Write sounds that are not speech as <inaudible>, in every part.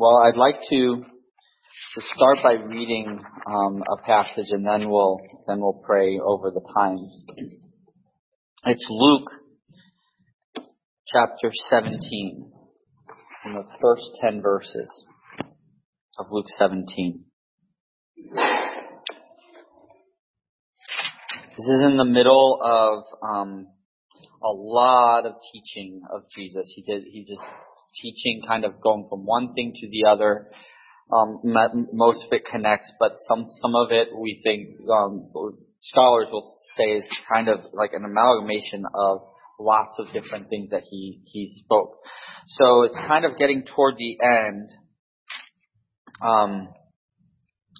Well, I'd like to to start by reading um, a passage, and then we'll then we'll pray over the times. It's Luke chapter 17, in the first ten verses of Luke 17. This is in the middle of um, a lot of teaching of Jesus. He did. He just teaching, kind of going from one thing to the other. Um, most of it connects, but some some of it we think um, scholars will say is kind of like an amalgamation of lots of different things that he he spoke. So it's kind of getting toward the end um,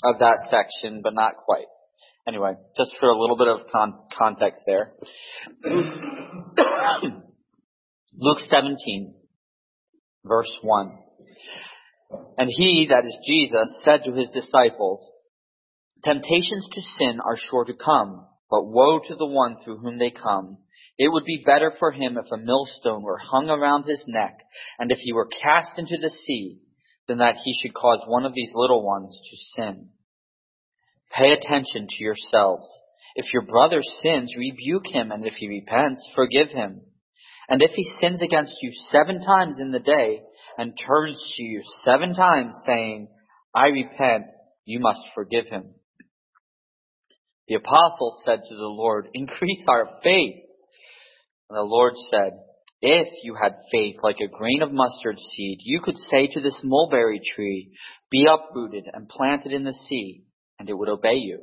of that section, but not quite. Anyway, just for a little bit of con- context there. <coughs> Luke 17, verse 1. And he, that is Jesus, said to his disciples, Temptations to sin are sure to come, but woe to the one through whom they come. It would be better for him if a millstone were hung around his neck, and if he were cast into the sea, than that he should cause one of these little ones to sin. Pay attention to yourselves. If your brother sins, rebuke him, and if he repents, forgive him. And if he sins against you seven times in the day, and turns to you seven times saying, I repent, you must forgive him. The apostle said to the Lord, increase our faith. And the Lord said, if you had faith like a grain of mustard seed, you could say to this mulberry tree, be uprooted and planted in the sea, and it would obey you.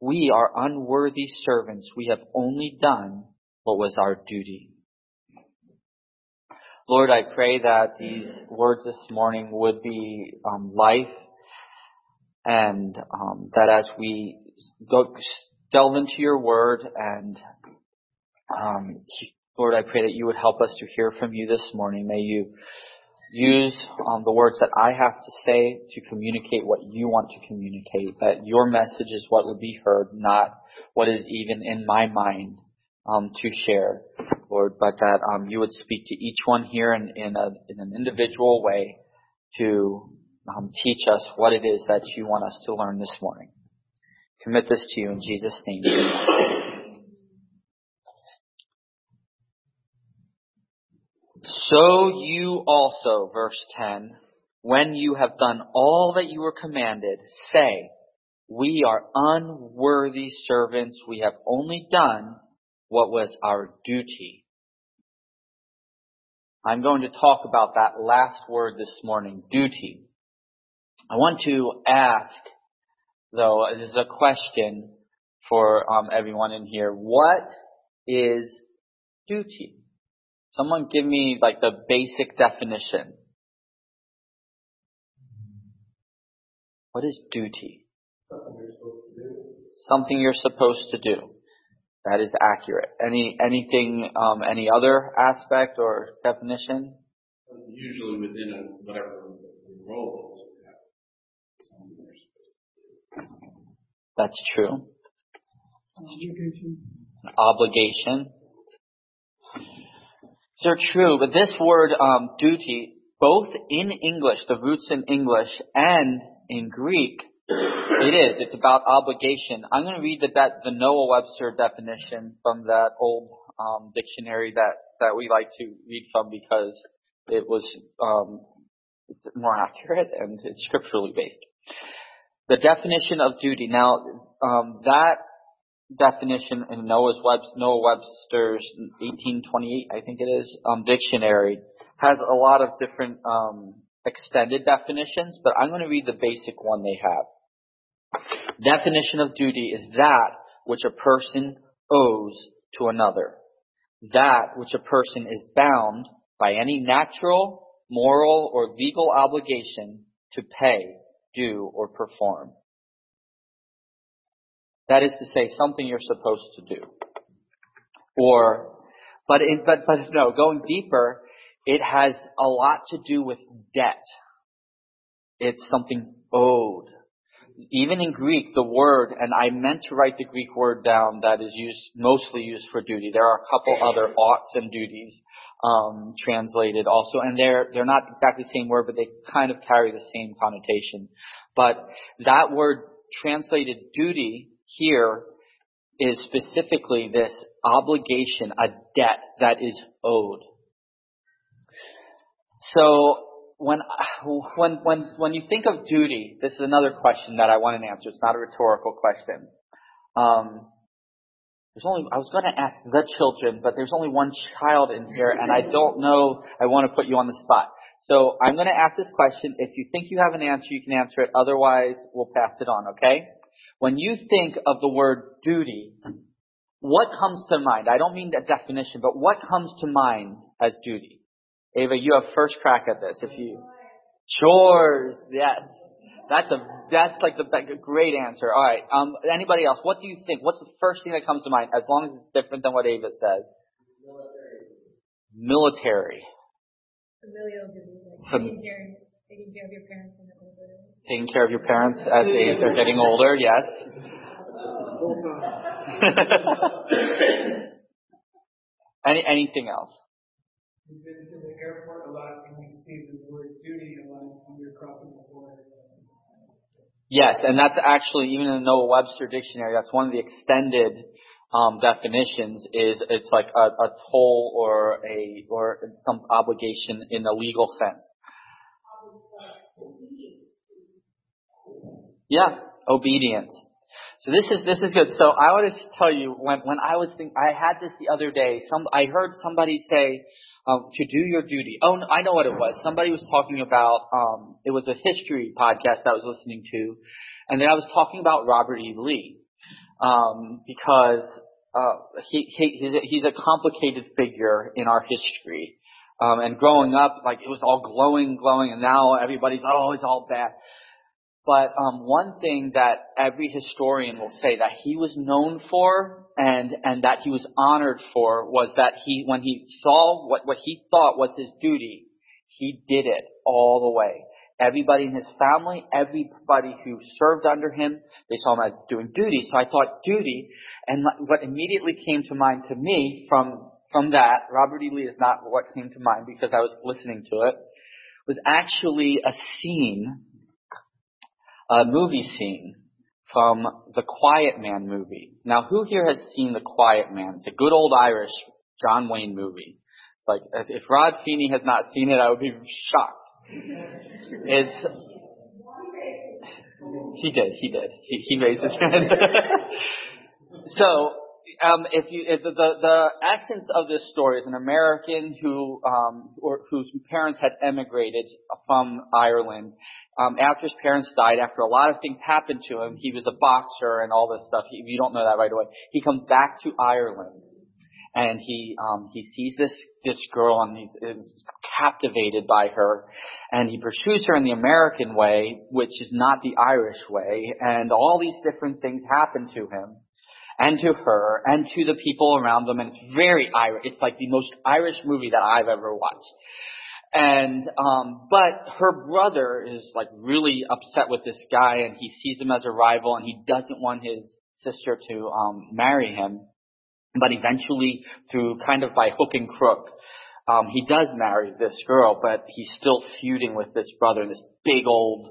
we are unworthy servants. We have only done what was our duty. Lord, I pray that these words this morning would be um, life and um, that as we go delve into your word and um, Lord, I pray that you would help us to hear from you this morning. May you use um, the words that I have to say to communicate what you want to communicate. That your message is what will be heard, not what is even in my mind um, to share, Lord, but that um, you would speak to each one here in, in, a, in an individual way to um, teach us what it is that you want us to learn this morning. Commit this to you in Jesus' name. So you also, verse 10, when you have done all that you were commanded, say, we are unworthy servants. We have only done what was our duty. I'm going to talk about that last word this morning, duty. I want to ask, though, this is a question for um, everyone in here. What is duty? Someone give me like the basic definition. What is duty? Something you're supposed to do. That is accurate. Any anything, um, any other aspect or definition? Usually within a, whatever role. That's true. Obligation. They're true, but this word um, duty, both in English, the roots in English, and in Greek, it is. It's about obligation. I'm going to read the, the Noah Webster definition from that old um, dictionary that, that we like to read from because it was um, it's more accurate and it's scripturally based. The definition of duty. Now, um, that definition in Noah's Web, Noah Webster's 1828, I think it is, um, dictionary has a lot of different um, extended definitions, but I'm going to read the basic one they have. Definition of duty is that which a person owes to another. That which a person is bound by any natural, moral, or legal obligation to pay do, or perform. That is to say, something you're supposed to do. Or, but, but, but no, going deeper, it has a lot to do with debt. It's something owed. Even in Greek, the word, and I meant to write the Greek word down that is used, mostly used for duty. There are a couple other oughts and duties, um, translated also, and they're, they're not exactly the same word, but they kind of carry the same connotation. But that word translated duty here is specifically this obligation, a debt that is owed. So when when when when you think of duty, this is another question that I want an answer. It's not a rhetorical question. Um, there's only I was going to ask the children, but there's only one child in here, and I don't know. I want to put you on the spot. So I'm going to ask this question. If you think you have an answer, you can answer it. Otherwise, we'll pass it on. Okay? When you think of the word duty, what comes to mind? I don't mean the definition, but what comes to mind as duty? Ava, you have first crack at this. If you chores, yes, that's a that's like the great answer. All right. Um, anybody else? What do you think? What's the first thing that comes to mind? As long as it's different than what Ava says. Military. Military. Familial taking care, of your parents when they're older. Taking care of your parents as they, they're getting older, yes. <laughs> Any, anything else? You've been to the airport a lot and you see the word duty a lot when you're crossing the border. Yes, and that's actually even in the Noah Webster dictionary. That's one of the extended um, definitions. Is it's like a, a toll or a or some obligation in a legal sense. Yeah, obedience. So this is this is good. So I want to tell you when when I was think I had this the other day. Some I heard somebody say um, to do your duty. Oh, no, I know what it was. Somebody was talking about. Um, it was a history podcast I was listening to, and then I was talking about Robert E. Lee um, because uh, he, he he's, a, he's a complicated figure in our history. Um, and growing up, like it was all glowing, glowing, and now everybody's oh, it's all bad. But um, one thing that every historian will say that he was known for and and that he was honored for was that he when he saw what what he thought was his duty, he did it all the way. Everybody in his family, everybody who served under him, they saw him as doing duty. So I thought duty, and what immediately came to mind to me from from that, Robert E. Lee is not what came to mind because I was listening to it, was actually a scene a movie scene from the Quiet Man movie. Now, who here has seen the Quiet Man? It's a good old Irish John Wayne movie. It's like if Rod Feeney has not seen it, I would be shocked. It's he did, he did. He, he raised his hand. <laughs> so um, if you, if the, the, essence of this story is an American who, um, or whose parents had emigrated from Ireland. Um, after his parents died, after a lot of things happened to him, he was a boxer and all this stuff. If you don't know that right away, he comes back to Ireland and he um he sees this this girl and he's is captivated by her and he pursues her in the American way which is not the Irish way and all these different things happen to him and to her and to the people around them. And it's very Irish. It's like the most Irish movie that I've ever watched. And, um, but her brother is like really upset with this guy and he sees him as a rival and he doesn't want his sister to, um, marry him. But eventually, through kind of by hook and crook, um, he does marry this girl, but he's still feuding with this brother, this big old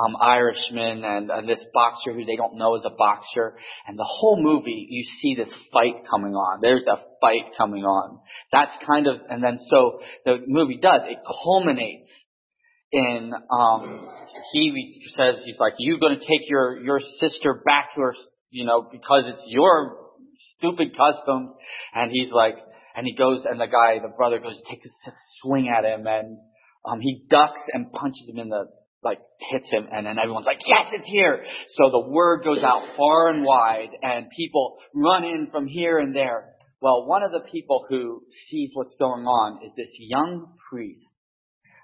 um, Irishman and, and this boxer who they don't know is a boxer. And the whole movie, you see this fight coming on. There's a fight coming on. That's kind of, and then so the movie does, it culminates in, um, he says, he's like, you're gonna take your, your sister back to her, you know, because it's your stupid custom. And he's like, and he goes, and the guy, the brother goes, take a swing at him, and um, he ducks and punches him in the like hits him and then everyone's like, yes, it's here. So the word goes out far and wide and people run in from here and there. Well, one of the people who sees what's going on is this young priest,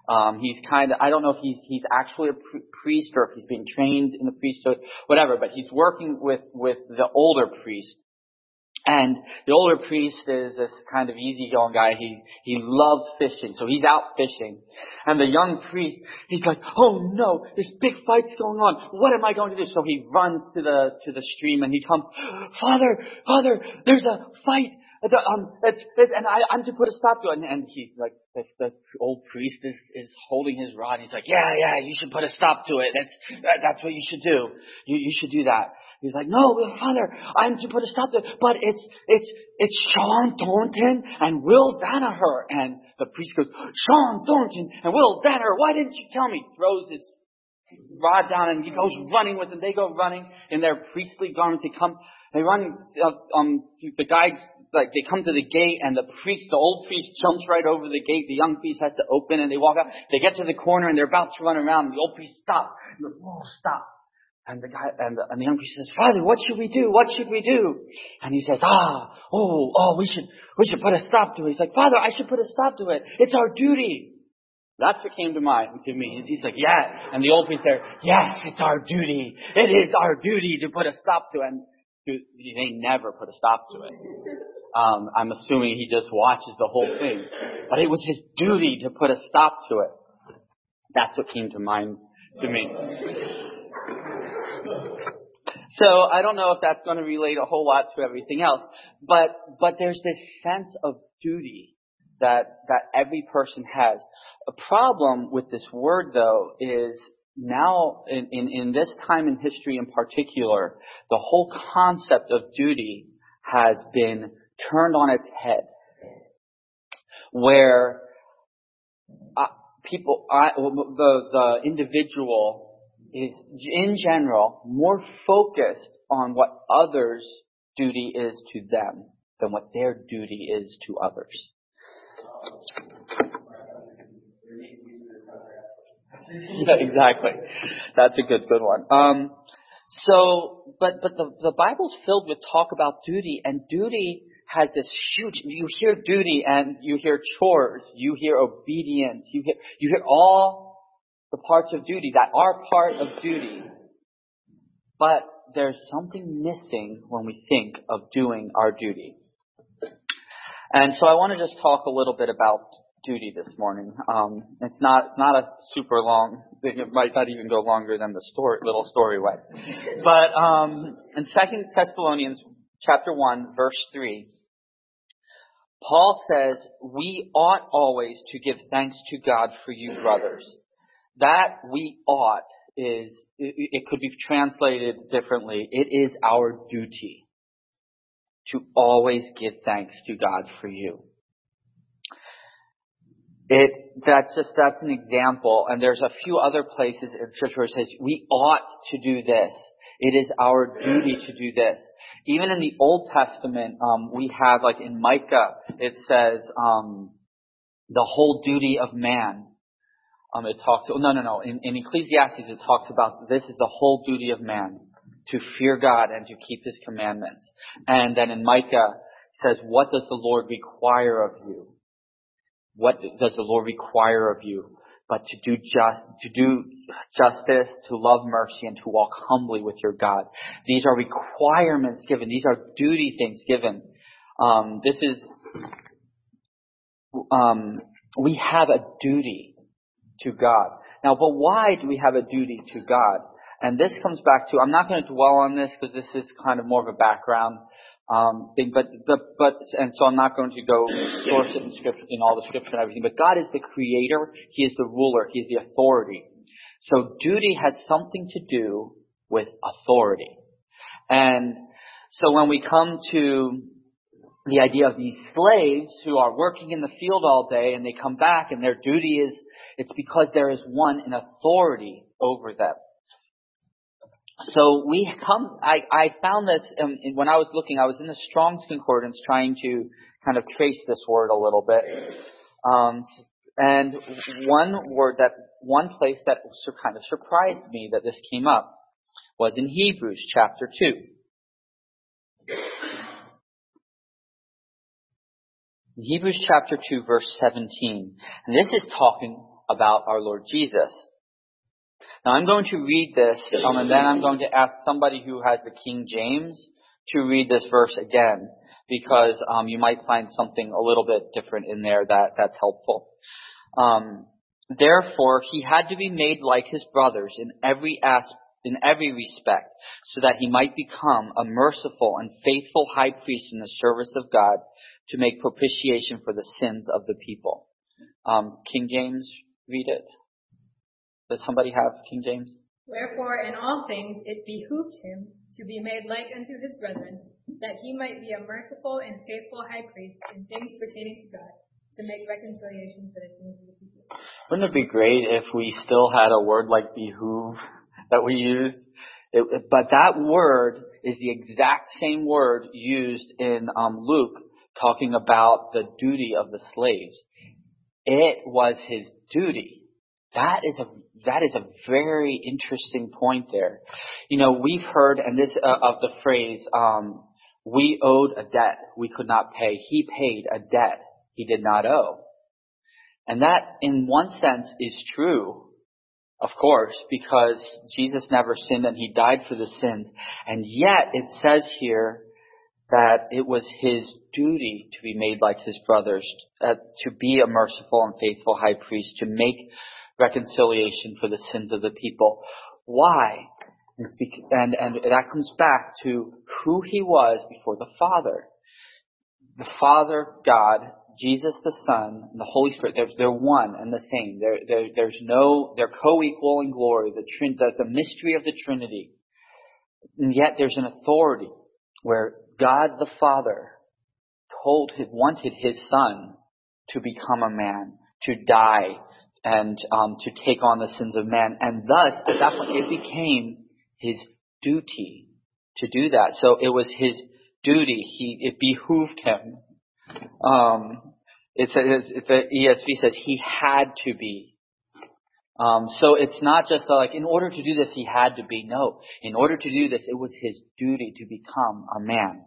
Um, he's kind of, I don't know if he's, he's actually a priest or if he's being trained in the priesthood, whatever, but he's working with, with the older priest. And the older priest is this kind of easygoing guy. He, he loves fishing, so he's out fishing. And the young priest, he's like, oh no, this big fight's going on. What am I going to do? So he runs to the, to the stream and he comes, Father, Father, there's a fight um, it's, and I, I'm to put a stop to it. And, and he's like, the, the old priest is, is holding his rod. He's like, yeah, yeah, you should put a stop to it. That's, that, that's what you should do. You, you should do that. He's like, no, father, I'm to put a stop to it. But it's, it's, it's Sean Thornton and Will Danaher. And the priest goes, Sean Thornton and Will Danaher, why didn't you tell me? Throws his rod down and he goes running with them. They go running in their priestly garments. They come, they run, uh, um, the guy like they come to the gate and the priest, the old priest jumps right over the gate. The young priest has to open and they walk out. They get to the corner and they're about to run around. The old priest stops. He goes, oh, stop. And the guy, and the, and the young priest says, Father, what should we do? What should we do? And he says, ah, oh, oh, we should, we should put a stop to it. He's like, Father, I should put a stop to it. It's our duty. That's what came to mind to me. He's like, yeah. And the old priest there, yes, it's our duty. It is our duty to put a stop to it. And they never put a stop to it. Um, I'm assuming he just watches the whole thing. But it was his duty to put a stop to it. That's what came to mind to me. So I don't know if that's going to relate a whole lot to everything else, but but there's this sense of duty that that every person has. A problem with this word though is now in, in, in this time in history in particular, the whole concept of duty has been turned on its head. Where uh, people, I, the, the individual is in general more focused on what others' duty is to them than what their duty is to others. yeah, <laughs> exactly. That's a good, good one. Um, so, but but the the Bible's filled with talk about duty, and duty has this huge. You hear duty, and you hear chores, you hear obedience, you hear you hear all the parts of duty that are part of duty. But there's something missing when we think of doing our duty. And so I want to just talk a little bit about duty this morning. Um, it's not not a super long. <laughs> It might not even go longer than the story, little story way. But um, in Second Thessalonians chapter one, verse three, Paul says, "We ought always to give thanks to God for you, brothers." That we ought is it, it could be translated differently. It is our duty to always give thanks to God for you. It, that's just, that's an example. And there's a few other places in scripture where it says, we ought to do this. It is our duty to do this. Even in the Old Testament, um, we have, like in Micah, it says, um, the whole duty of man. Um, it talks, oh, no, no, no. In, in Ecclesiastes, it talks about this is the whole duty of man to fear God and to keep His commandments. And then in Micah, says, what does the Lord require of you? What does the Lord require of you? But to do just, to do justice, to love mercy, and to walk humbly with your God. These are requirements given. These are duty things given. Um, this is, um, we have a duty to God. Now, but why do we have a duty to God? And this comes back to, I'm not going to dwell on this because this is kind of more of a background um, thing, but, but, but, and so I'm not going to go source it in scripture, in all the scripture and everything, but God is the creator, He is the ruler, He is the authority. So duty has something to do with authority. And so when we come to the idea of these slaves who are working in the field all day and they come back and their duty is, it's because there is one in authority over them. So we come, I, I found this um, when I was looking, I was in the Strong's Concordance trying to kind of trace this word a little bit. Um, and one word that, one place that kind of surprised me that this came up was in Hebrews chapter 2. In Hebrews chapter 2 verse 17. And this is talking about our Lord Jesus. Now I'm going to read this, um, and then I'm going to ask somebody who has the King James to read this verse again, because um, you might find something a little bit different in there that that's helpful. Um, therefore, he had to be made like his brothers in every aspect in every respect, so that he might become a merciful and faithful high priest in the service of God to make propitiation for the sins of the people. Um, King James, read it. Does somebody have King James? Wherefore, in all things it behooved him to be made like unto his brethren, that he might be a merciful and faithful high priest in things pertaining to God, to make reconciliation for the sins of the people. Wouldn't it be great if we still had a word like behoove that we use. It, but that word is the exact same word used in um, Luke talking about the duty of the slaves. It was his duty. That is a that is a very interesting point there. You know, we've heard and this uh, of the phrase um, "we owed a debt we could not pay." He paid a debt he did not owe, and that, in one sense, is true of course, because Jesus never sinned and he died for the sins. And yet it says here that it was his duty to be made like his brothers, uh, to be a merciful and faithful high priest, to make reconciliation for the sins of the people. Why? And, and that comes back to who he was before the Father. The Father, God, Jesus the Son and the Holy Spirit, they're, they're one and the same. They're, they're, there's no, they're co-equal in glory, the, the, the mystery of the Trinity. And yet there's an authority where God the Father told, wanted His Son to become a man, to die, and um, to take on the sins of man. And thus, at that point, it became His duty to do that. So it was His duty. He, it behooved Him um, it's, it's, the ESV says he had to be. Um, so it's not just like in order to do this he had to be. No, in order to do this it was his duty to become a man.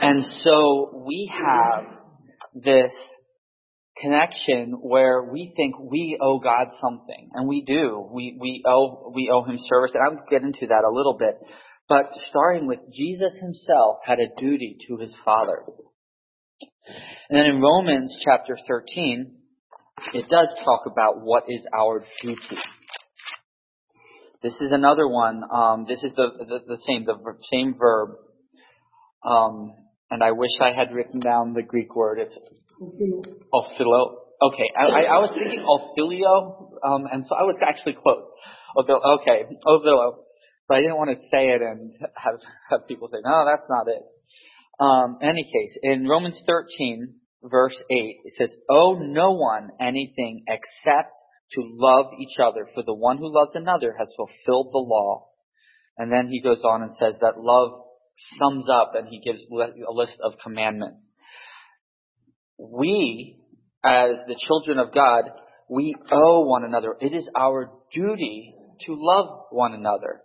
And so we have this connection where we think we owe God something, and we do. We we owe we owe Him service, and I'll get into that a little bit. But starting with Jesus Himself had a duty to His Father. And then in Romans chapter 13, it does talk about what is our duty. This is another one. Um, this is the, the, the same the same verb. Um, and I wish I had written down the Greek word. It's ophilo. Okay, I, I, was thinking ophilio, um, and so I was actually close. Okay, ophilo, but I didn't want to say it and have have people say, no, that's not it. Um, in any case, in Romans 13, verse 8, it says, Owe no one anything except to love each other, for the one who loves another has fulfilled the law. And then he goes on and says that love sums up and he gives a list of commandments. We, as the children of God, we owe one another. It is our duty to love one another.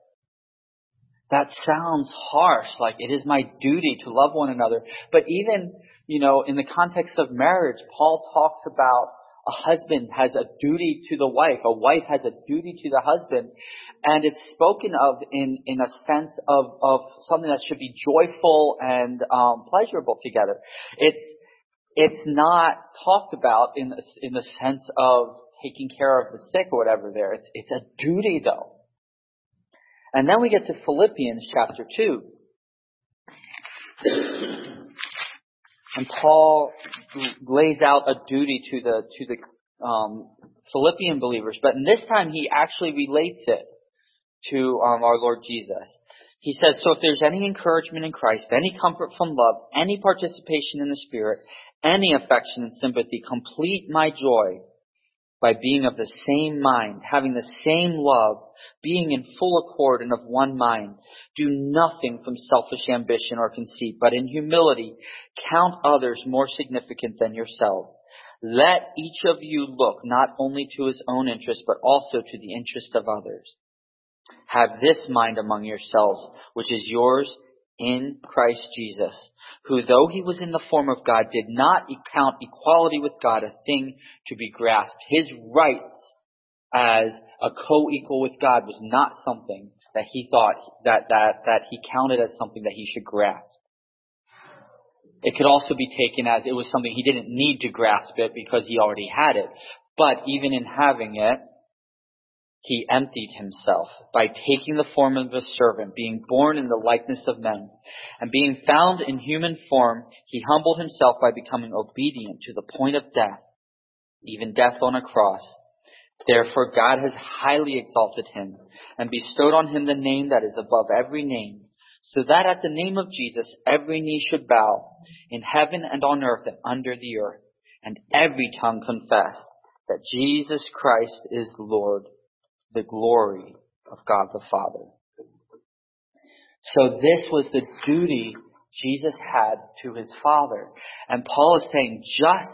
That sounds harsh, like it is my duty to love one another. But even, you know, in the context of marriage, Paul talks about a husband has a duty to the wife, a wife has a duty to the husband, and it's spoken of in, in a sense of, of something that should be joyful and um, pleasurable together. It's it's not talked about in the, in the sense of taking care of the sick or whatever. There, it's it's a duty though. And then we get to Philippians chapter 2. And Paul lays out a duty to the, to the um, Philippian believers, but this time he actually relates it to um, our Lord Jesus. He says, So if there's any encouragement in Christ, any comfort from love, any participation in the Spirit, any affection and sympathy, complete my joy by being of the same mind, having the same love, being in full accord and of one mind. Do nothing from selfish ambition or conceit, but in humility count others more significant than yourselves. Let each of you look not only to his own interest, but also to the interest of others. Have this mind among yourselves, which is yours in Christ Jesus, who though he was in the form of God did not count equality with God a thing to be grasped. His rights as a co-equal with God was not something that he thought that, that, that he counted as something that he should grasp. It could also be taken as it was something he didn't need to grasp it because he already had it. But even in having it, he emptied himself by taking the form of a servant, being born in the likeness of men, and being found in human form, he humbled himself by becoming obedient to the point of death, even death on a cross. Therefore God has highly exalted him and bestowed on him the name that is above every name, so that at the name of Jesus every knee should bow in heaven and on earth and under the earth, and every tongue confess that Jesus Christ is Lord, the glory of God the Father. So this was the duty Jesus had to his Father. And Paul is saying, just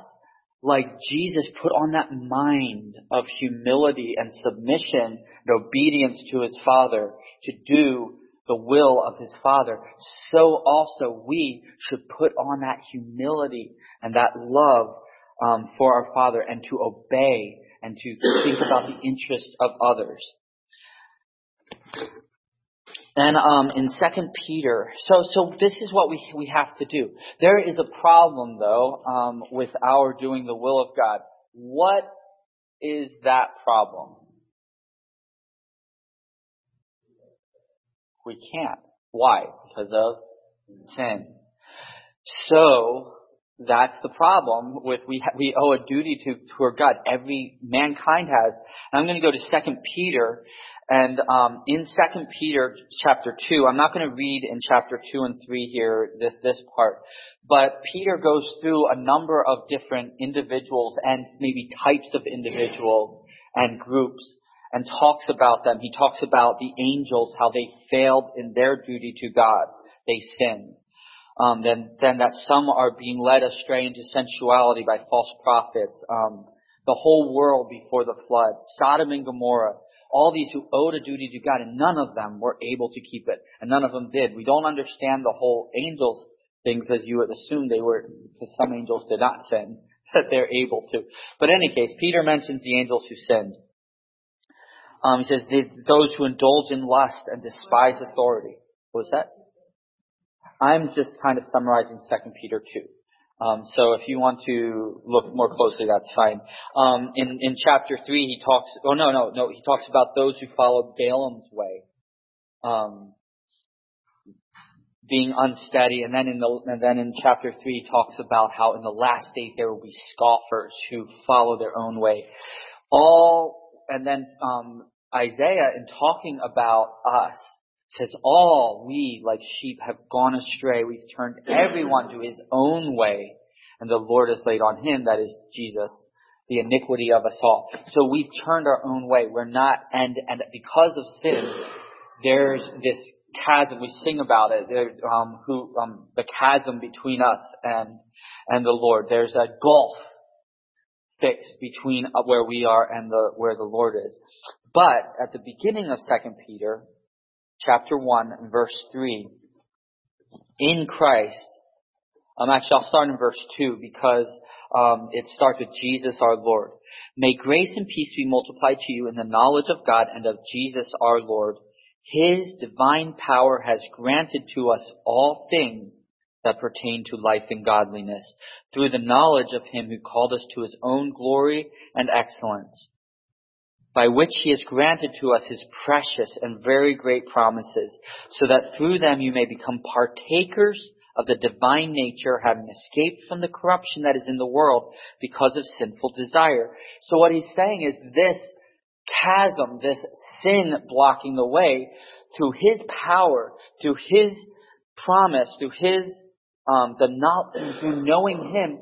like Jesus put on that mind of humility and submission and obedience to his Father to do the will of his Father, so also we should put on that humility and that love um, for our Father and to obey and to think about the interests of others. And um, in Second Peter, so so this is what we we have to do. There is a problem though um, with our doing the will of God. What is that problem? We can't. Why? Because of sin. So that's the problem with we ha- we owe a duty to toward God. Every mankind has. And I'm going to go to Second Peter, and um, in Second Peter chapter two, I'm not going to read in chapter two and three here this this part, but Peter goes through a number of different individuals and maybe types of individuals and groups and talks about them. He talks about the angels, how they failed in their duty to God. They sinned. Um, then, then that some are being led astray into sensuality by false prophets. Um, the whole world before the flood, Sodom and Gomorrah, all these who owed a duty to God, and none of them were able to keep it, and none of them did. We don't understand the whole angels thing because you would assume they were, because some angels did not sin, <laughs> that they're able to. But in any case, Peter mentions the angels who sinned. Um, he says, those who indulge in lust and despise authority. What was that? I'm just kind of summarizing 2 Peter 2. Um, so if you want to look more closely, that's fine. Um, in, in chapter 3, he talks, oh no, no, no, he talks about those who followed Balaam's way. Um, being unsteady, and then in the and then in chapter three he talks about how in the last days there will be scoffers who follow their own way. All and then um, Isaiah, in talking about us, says, All we like sheep have gone astray. We've turned everyone to his own way, and the Lord has laid on him, that is Jesus, the iniquity of us all. So we've turned our own way. We're not, and, and because of sin, there's this chasm. We sing about it. There, um, who, um, the chasm between us and, and the Lord. There's a gulf fixed between uh, where we are and the, where the Lord is. But at the beginning of 2 Peter, chapter 1 verse 3, in Christ, um, actually I'll start in verse 2 because um, it starts with Jesus our Lord. May grace and peace be multiplied to you in the knowledge of God and of Jesus our Lord. His divine power has granted to us all things that pertain to life and godliness through the knowledge of Him who called us to His own glory and excellence by which he has granted to us his precious and very great promises, so that through them you may become partakers of the divine nature, having escaped from the corruption that is in the world because of sinful desire. So what he's saying is this chasm, this sin blocking the way, through his power, through his promise, through his um, the not, through knowing him,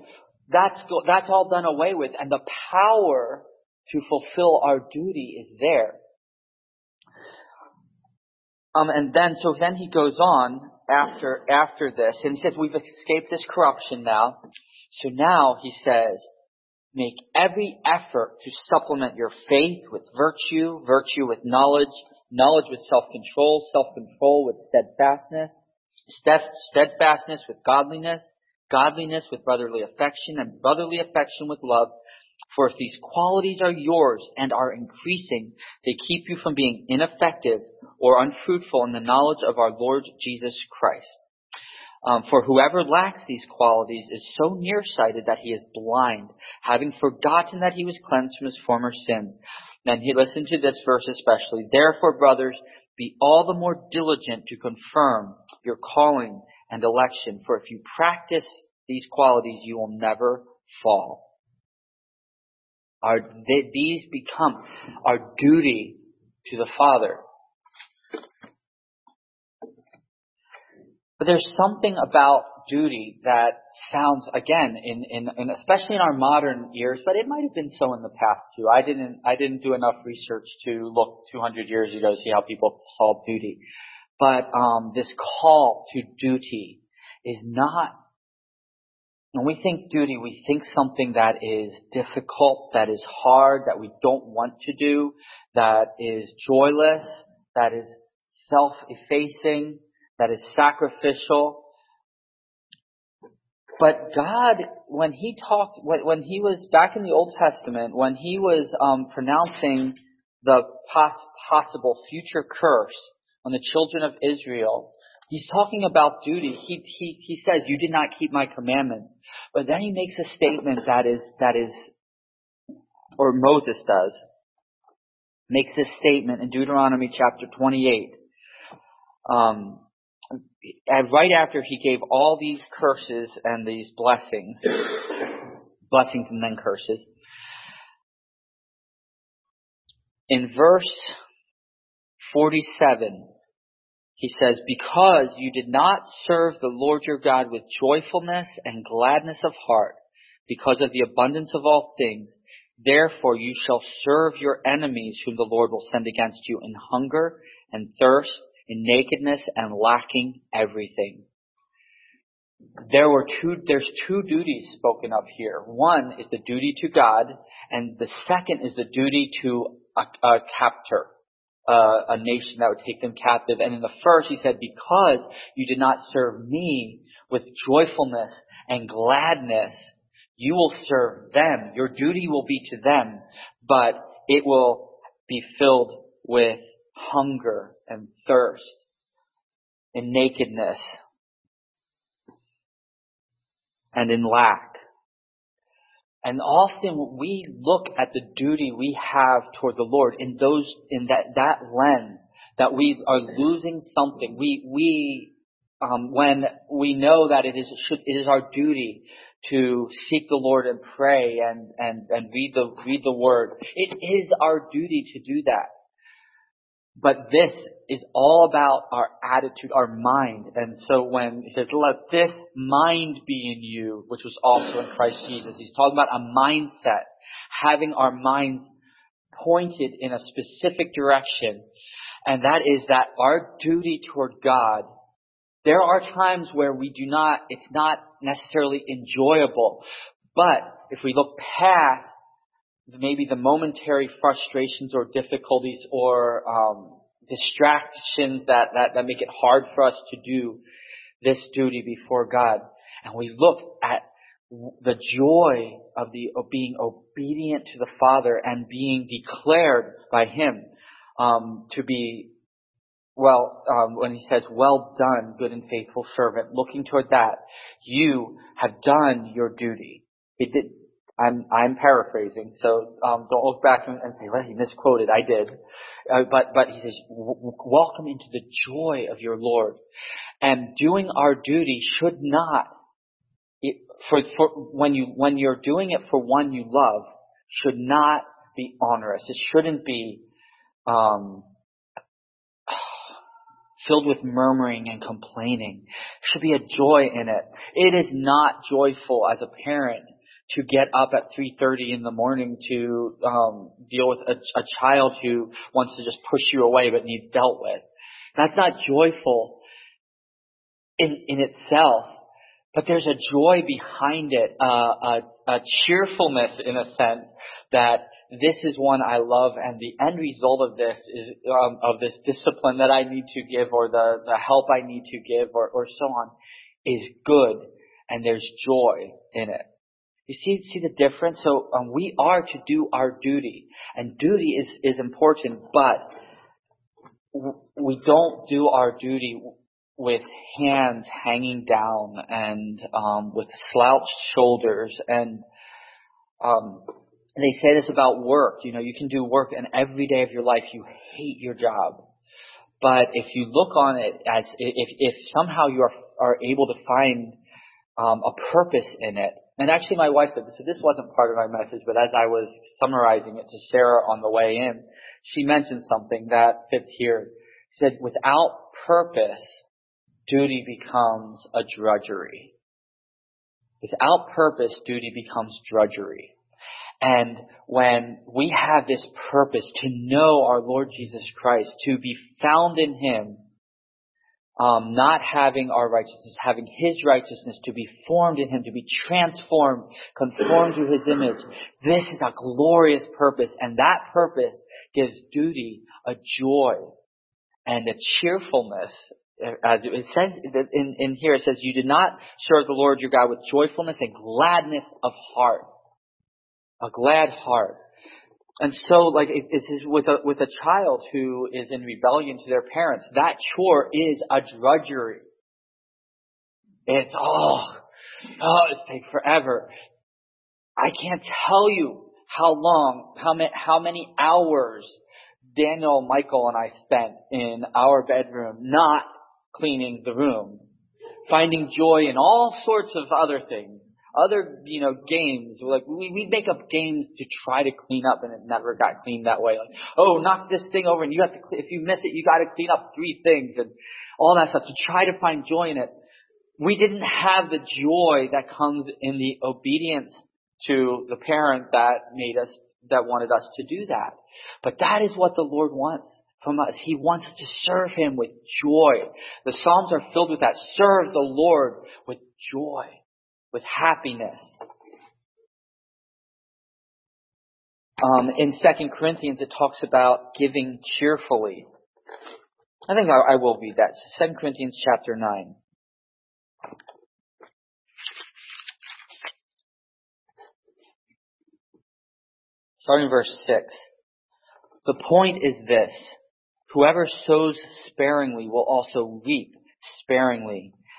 that's that's all done away with, and the power to fulfill our duty is there. Um, and then, so then he goes on after, after this, and he says, we've escaped this corruption now. So now he says, make every effort to supplement your faith with virtue, virtue with knowledge, knowledge with self-control, self-control with steadfastness, steadfastness with godliness, godliness with brotherly affection, and brotherly affection with love. For if these qualities are yours and are increasing, they keep you from being ineffective or unfruitful in the knowledge of our Lord Jesus Christ. Um, for whoever lacks these qualities is so nearsighted that he is blind, having forgotten that he was cleansed from his former sins. And he listened to this verse especially. Therefore, brothers, be all the more diligent to confirm your calling and election, for if you practice these qualities, you will never fall. Our, these become our duty to the Father. But there's something about duty that sounds again in, in, in, especially in our modern years, but it might have been so in the past too. I didn't I didn't do enough research to look 200 years ago to see how people saw duty. But um, this call to duty is not. When we think duty, we think something that is difficult, that is hard, that we don't want to do, that is joyless, that is self-effacing, that is sacrificial. But God, when He talked, when He was back in the Old Testament, when He was um, pronouncing the pos- possible future curse on the children of Israel, He's talking about duty. He, he, he says, you did not keep my commandments. But then he makes a statement that is, that is, or Moses does, makes this statement in Deuteronomy chapter 28. Um, right after he gave all these curses and these blessings, blessings and then curses, in verse 47, he says, Because you did not serve the Lord your God with joyfulness and gladness of heart, because of the abundance of all things, therefore you shall serve your enemies whom the Lord will send against you in hunger and thirst in nakedness and lacking everything. There were two, there's two duties spoken of here. One is the duty to God, and the second is the duty to a, a captor, uh, a nation that would take them captive. And in the first, he said, because you did not serve me with joyfulness and gladness, you will serve them. Your duty will be to them, but it will be filled with hunger and thirst and nakedness and in lack. And often we look at the duty we have toward the Lord in those, in that, that lens that we are losing something. We, we, um, when we know that it is, should, it is our duty to seek the Lord and pray and, and, and read the, read the word. It is our duty to do that. But this is all about our attitude, our mind. And so when he says, let this mind be in you, which was also in Christ Jesus, he's talking about a mindset, having our minds pointed in a specific direction. And that is that our duty toward God, there are times where we do not, it's not necessarily enjoyable. But if we look past maybe the momentary frustrations or difficulties or um, distractions that, that, that make it hard for us to do this duty before God. And we look at the joy of the of being obedient to the Father and being declared by Him um, to be well um, when He says, "Well done, good and faithful servant." Looking toward that, you have done your duty. It did, I'm, I'm paraphrasing, so um, don't look back and, and say, well, he misquoted. I did. Uh, but, but he says, welcome into the joy of your Lord. And doing our duty should not, it, for, for, when you, when you're doing it for one you love, should not be onerous. It shouldn't be, um, filled with murmuring and complaining. There should be a joy in it. It is not joyful as a parent to get up at 3.30 in the morning to um, deal with a, a child who wants to just push you away but needs dealt with. That's not joyful in, in itself, but there's a joy behind it, uh, a, a cheerfulness in a sense that this is one I love, and the end result of this is um, of this discipline that I need to give, or the the help I need to give, or or so on, is good, and there's joy in it. You see, see the difference? So um, we are to do our duty, and duty is is important, but we don't do our duty with hands hanging down and um, with slouched shoulders and um, they say this about work. You know, you can do work and every day of your life you hate your job. But if you look on it as if if somehow you are are able to find um, a purpose in it, and actually my wife said this. So this wasn't part of my message, but as I was summarizing it to Sarah on the way in, she mentioned something that fits here. She said, "Without purpose, duty becomes a drudgery. Without purpose, duty becomes drudgery." And when we have this purpose to know our Lord Jesus Christ, to be found in Him, um, not having our righteousness, having His righteousness, to be formed in Him, to be transformed, conformed to His image, this is a glorious purpose, and that purpose gives duty a joy and a cheerfulness. Uh, it says in, in here, it says, "You did not serve the Lord your God with joyfulness and gladness of heart." a glad heart. And so, like, it, it's with a, with a child who is in rebellion to their parents, that chore is a drudgery. It's, oh, oh, it takes forever. I can't tell you how long, how many, how many hours Daniel, Michael, and I spent in our bedroom not cleaning the room, finding joy in all sorts of other things other, you know, games, like we, we make up games to try to clean up and it never got cleaned that way. Like, oh, knock this thing over and you have to, if you miss it, you gotta clean up three things and all that stuff to try to find joy in it. We didn't have the joy that comes in the obedience to the parent that made us, that wanted us to do that. But that is what the Lord wants from us. He wants us to serve Him with joy. The Psalms are filled with that. Serve the Lord with joy with happiness. Um, in Second Corinthians, it talks about giving cheerfully. I think I, I will read that. Second Corinthians chapter nine. Starting verse 6. The point is this. Whoever sows sparingly will also reap sparingly.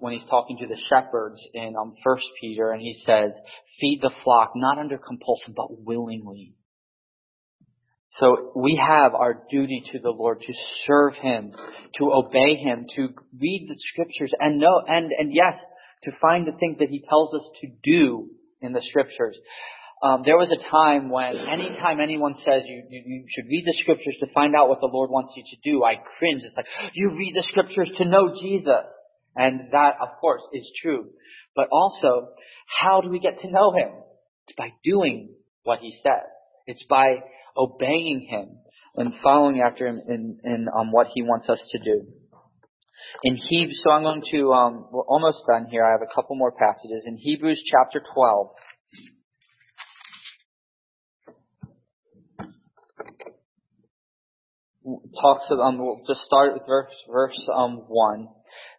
when he's talking to the shepherds in um, First Peter, and he says, "Feed the flock not under compulsion, but willingly." So we have our duty to the Lord to serve Him, to obey Him, to read the Scriptures, and know, and and yes, to find the things that He tells us to do in the Scriptures. Um, there was a time when anytime anyone says you, you, you should read the scriptures to find out what the Lord wants you to do, I cringe. It's like, you read the scriptures to know Jesus. And that, of course, is true. But also, how do we get to know Him? It's by doing what He says. It's by obeying Him and following after Him in, in um, what He wants us to do. In Hebrews, so I'm going to, um, we're almost done here. I have a couple more passages. In Hebrews chapter 12, talks of, um, we'll just start with verse, verse um, 1.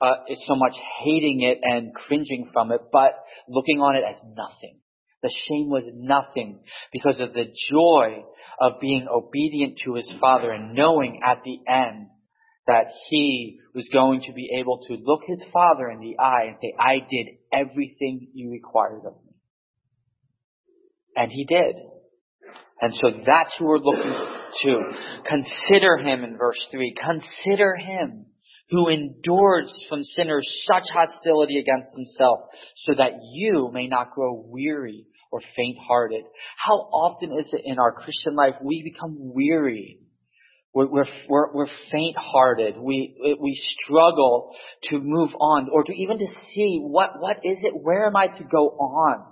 uh, is so much hating it and cringing from it, but looking on it as nothing. The shame was nothing because of the joy of being obedient to his father and knowing at the end that he was going to be able to look his father in the eye and say, I did everything you required of me. And he did. And so that's who we're looking to. Consider him in verse 3. Consider him who endures from sinners such hostility against himself so that you may not grow weary or faint hearted. How often is it in our Christian life we become weary? We're, we're, we're, faint hearted. We, we struggle to move on or to even to see what, what is it? Where am I to go on?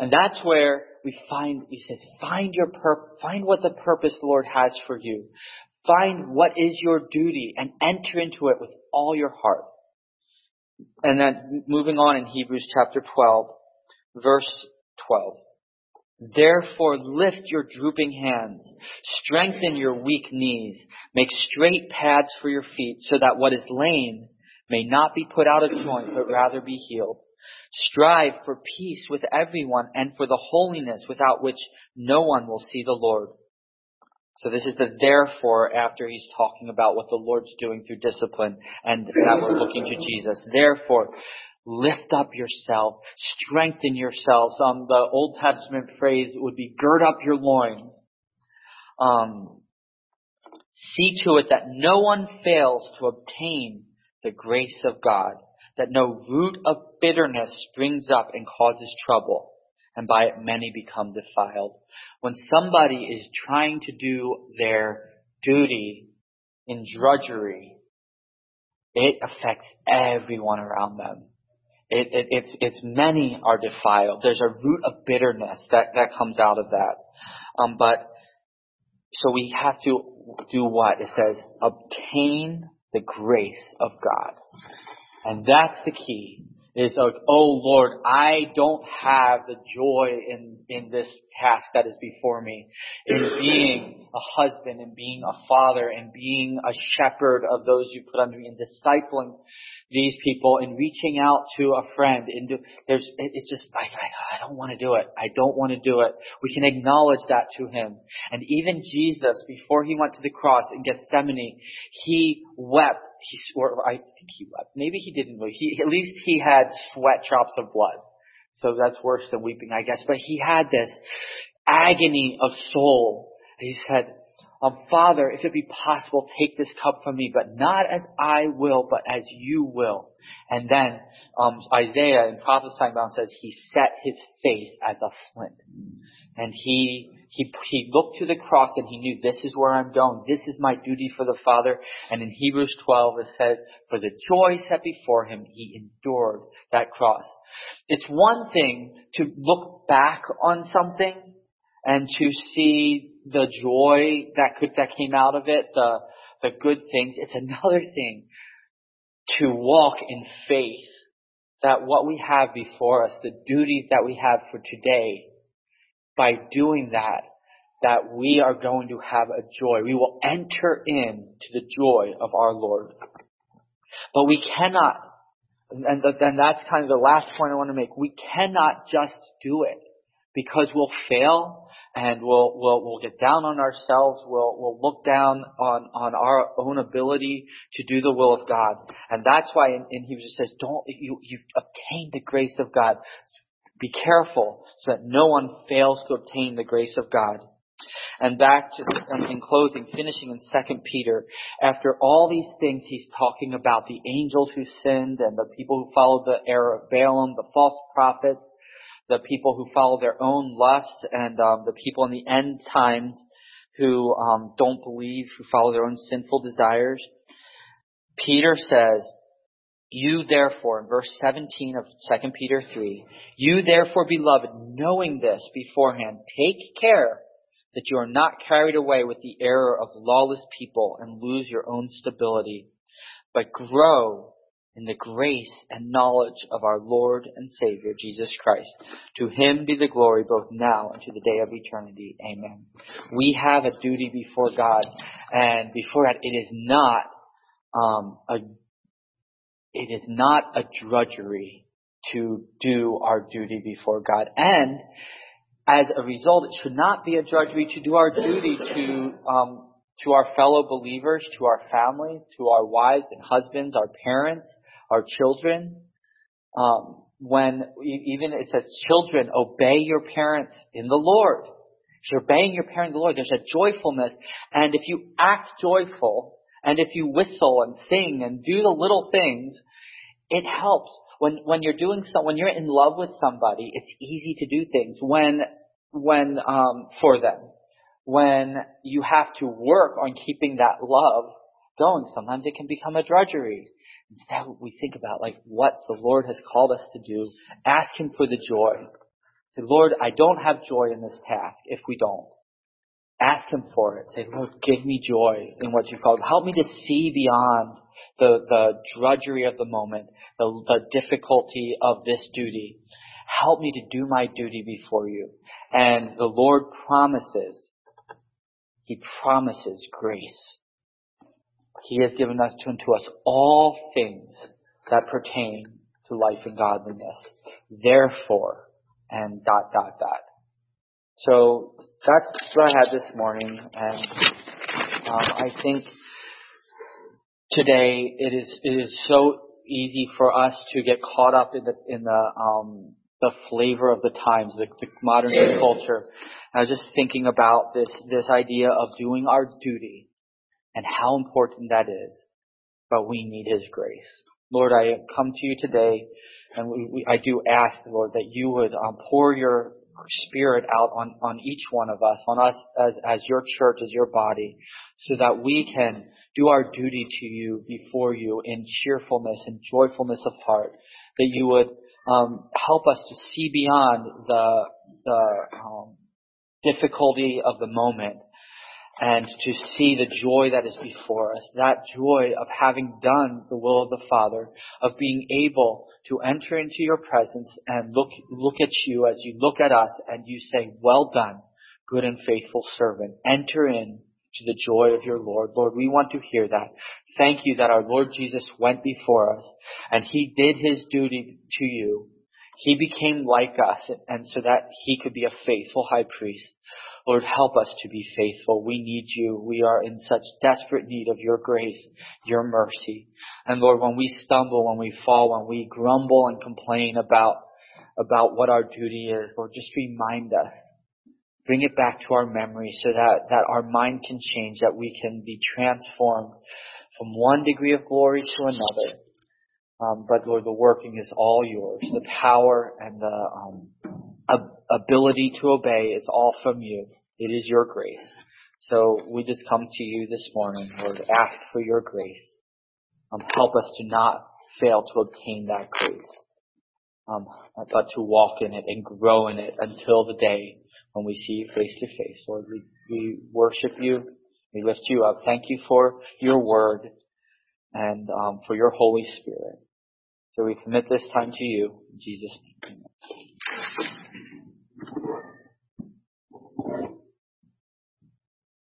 And that's where we find, he says, find your pur- find what the purpose the Lord has for you. Find what is your duty and enter into it with all your heart. And then moving on in Hebrews chapter 12, verse 12. Therefore lift your drooping hands, strengthen your weak knees, make straight paths for your feet so that what is lame may not be put out of joint but rather be healed. Strive for peace with everyone and for the holiness without which no one will see the Lord. So this is the therefore after he's talking about what the Lord's doing through discipline and that we're looking to Jesus. Therefore, lift up yourself, strengthen yourselves. Um, the Old Testament phrase would be gird up your loins. Um, see to it that no one fails to obtain the grace of God that no root of bitterness springs up and causes trouble, and by it many become defiled. When somebody is trying to do their duty in drudgery, it affects everyone around them. It, it, it's, it's many are defiled. There's a root of bitterness that, that comes out of that. Um, but, so we have to do what? It says, obtain the grace of God. And that's the key. Is like, oh Lord, I don't have the joy in, in this task that is before me. In being a husband and being a father and being a shepherd of those you put under me and discipling these people and reaching out to a friend and do, there's, it's just, I, I, I don't want to do it. I don't want to do it. We can acknowledge that to him. And even Jesus, before he went to the cross in Gethsemane, he wept. He, or I think he wept. Maybe he didn't. But He, at least he had sweat drops of blood. So that's worse than weeping, I guess. But he had this agony of soul. He said, um, Father, if it be possible, take this cup from me, but not as I will, but as you will. And then um, Isaiah in prophesying about says he set his face as a flint, and he he he looked to the cross and he knew this is where I'm going. This is my duty for the Father. And in Hebrews 12 it says, for the joy set before him, he endured that cross. It's one thing to look back on something and to see the joy that could that came out of it, the the good things. It's another thing to walk in faith that what we have before us, the duties that we have for today, by doing that, that we are going to have a joy. We will enter into the joy of our Lord. But we cannot, and, and that's kind of the last point I want to make, we cannot just do it because we'll fail and we'll we'll we'll get down on ourselves. We'll we'll look down on on our own ability to do the will of God, and that's why in, in Hebrews it says, "Don't you you obtain the grace of God." Be careful so that no one fails to obtain the grace of God. And back to in closing, finishing in Second Peter, after all these things, he's talking about the angels who sinned and the people who followed the error of Balaam, the false prophets, the people who follow their own lust and um, the people in the end times who um, don't believe, who follow their own sinful desires. Peter says, you therefore, in verse 17 of 2 Peter 3, you therefore, beloved, knowing this beforehand, take care that you are not carried away with the error of lawless people and lose your own stability, but grow in the grace and knowledge of our Lord and Savior, Jesus Christ. To him be the glory both now and to the day of eternity. Amen. We have a duty before God, and before that, it is not um, a it is not a drudgery to do our duty before God. And as a result, it should not be a drudgery to do our duty to um, to our fellow believers, to our family, to our wives and husbands, our parents, our children. Um, when even it says, "Children, obey your parents in the Lord." If you're obeying your parents in the Lord, there's a joyfulness, and if you act joyful, and if you whistle and sing and do the little things, it helps when when you're doing so when you're in love with somebody, it's easy to do things when when um, for them. When you have to work on keeping that love going, sometimes it can become a drudgery. Instead, we think about like what the Lord has called us to do. Ask Him for the joy. Say, Lord, I don't have joy in this task. If we don't, ask Him for it. Say, Lord, give me joy in what you've called. Help me to see beyond the, the drudgery of the moment, the, the difficulty of this duty. Help me to do my duty before you. And the Lord promises, He promises grace. He has given us to, to us all things that pertain to life and godliness. Therefore, and dot, dot, dot. So that's what I had this morning, and um, I think today it is it is so easy for us to get caught up in the in the um, the flavor of the times, the, the modern culture. And I was just thinking about this this idea of doing our duty and how important that is. But we need His grace. Lord, I come to you today, and we, we, I do ask, Lord, that you would um, pour your Spirit out on, on each one of us, on us as, as your church, as your body, so that we can do our duty to you before you in cheerfulness and joyfulness of heart, that you would um, help us to see beyond the, the um, difficulty of the moment and to see the joy that is before us, that joy of having done the will of the Father, of being able to enter into your presence and look, look at you as you look at us and you say, well done, good and faithful servant. Enter in to the joy of your Lord. Lord, we want to hear that. Thank you that our Lord Jesus went before us and he did his duty to you. He became like us and so that he could be a faithful high priest. Lord, help us to be faithful. We need you. We are in such desperate need of your grace, your mercy. And Lord, when we stumble, when we fall, when we grumble and complain about, about what our duty is, Lord, just remind us. Bring it back to our memory so that, that our mind can change, that we can be transformed from one degree of glory to another. Um, but Lord, the working is all yours. The power and the um, ability to obey is all from you. It is your grace. So we just come to you this morning, Lord, ask for your grace. Um, help us to not fail to obtain that grace, um, but to walk in it and grow in it until the day when we see you face to face. Lord, we, we worship you. We lift you up. Thank you for your word and um, for your Holy Spirit. So we commit this time to you, in Jesus' name.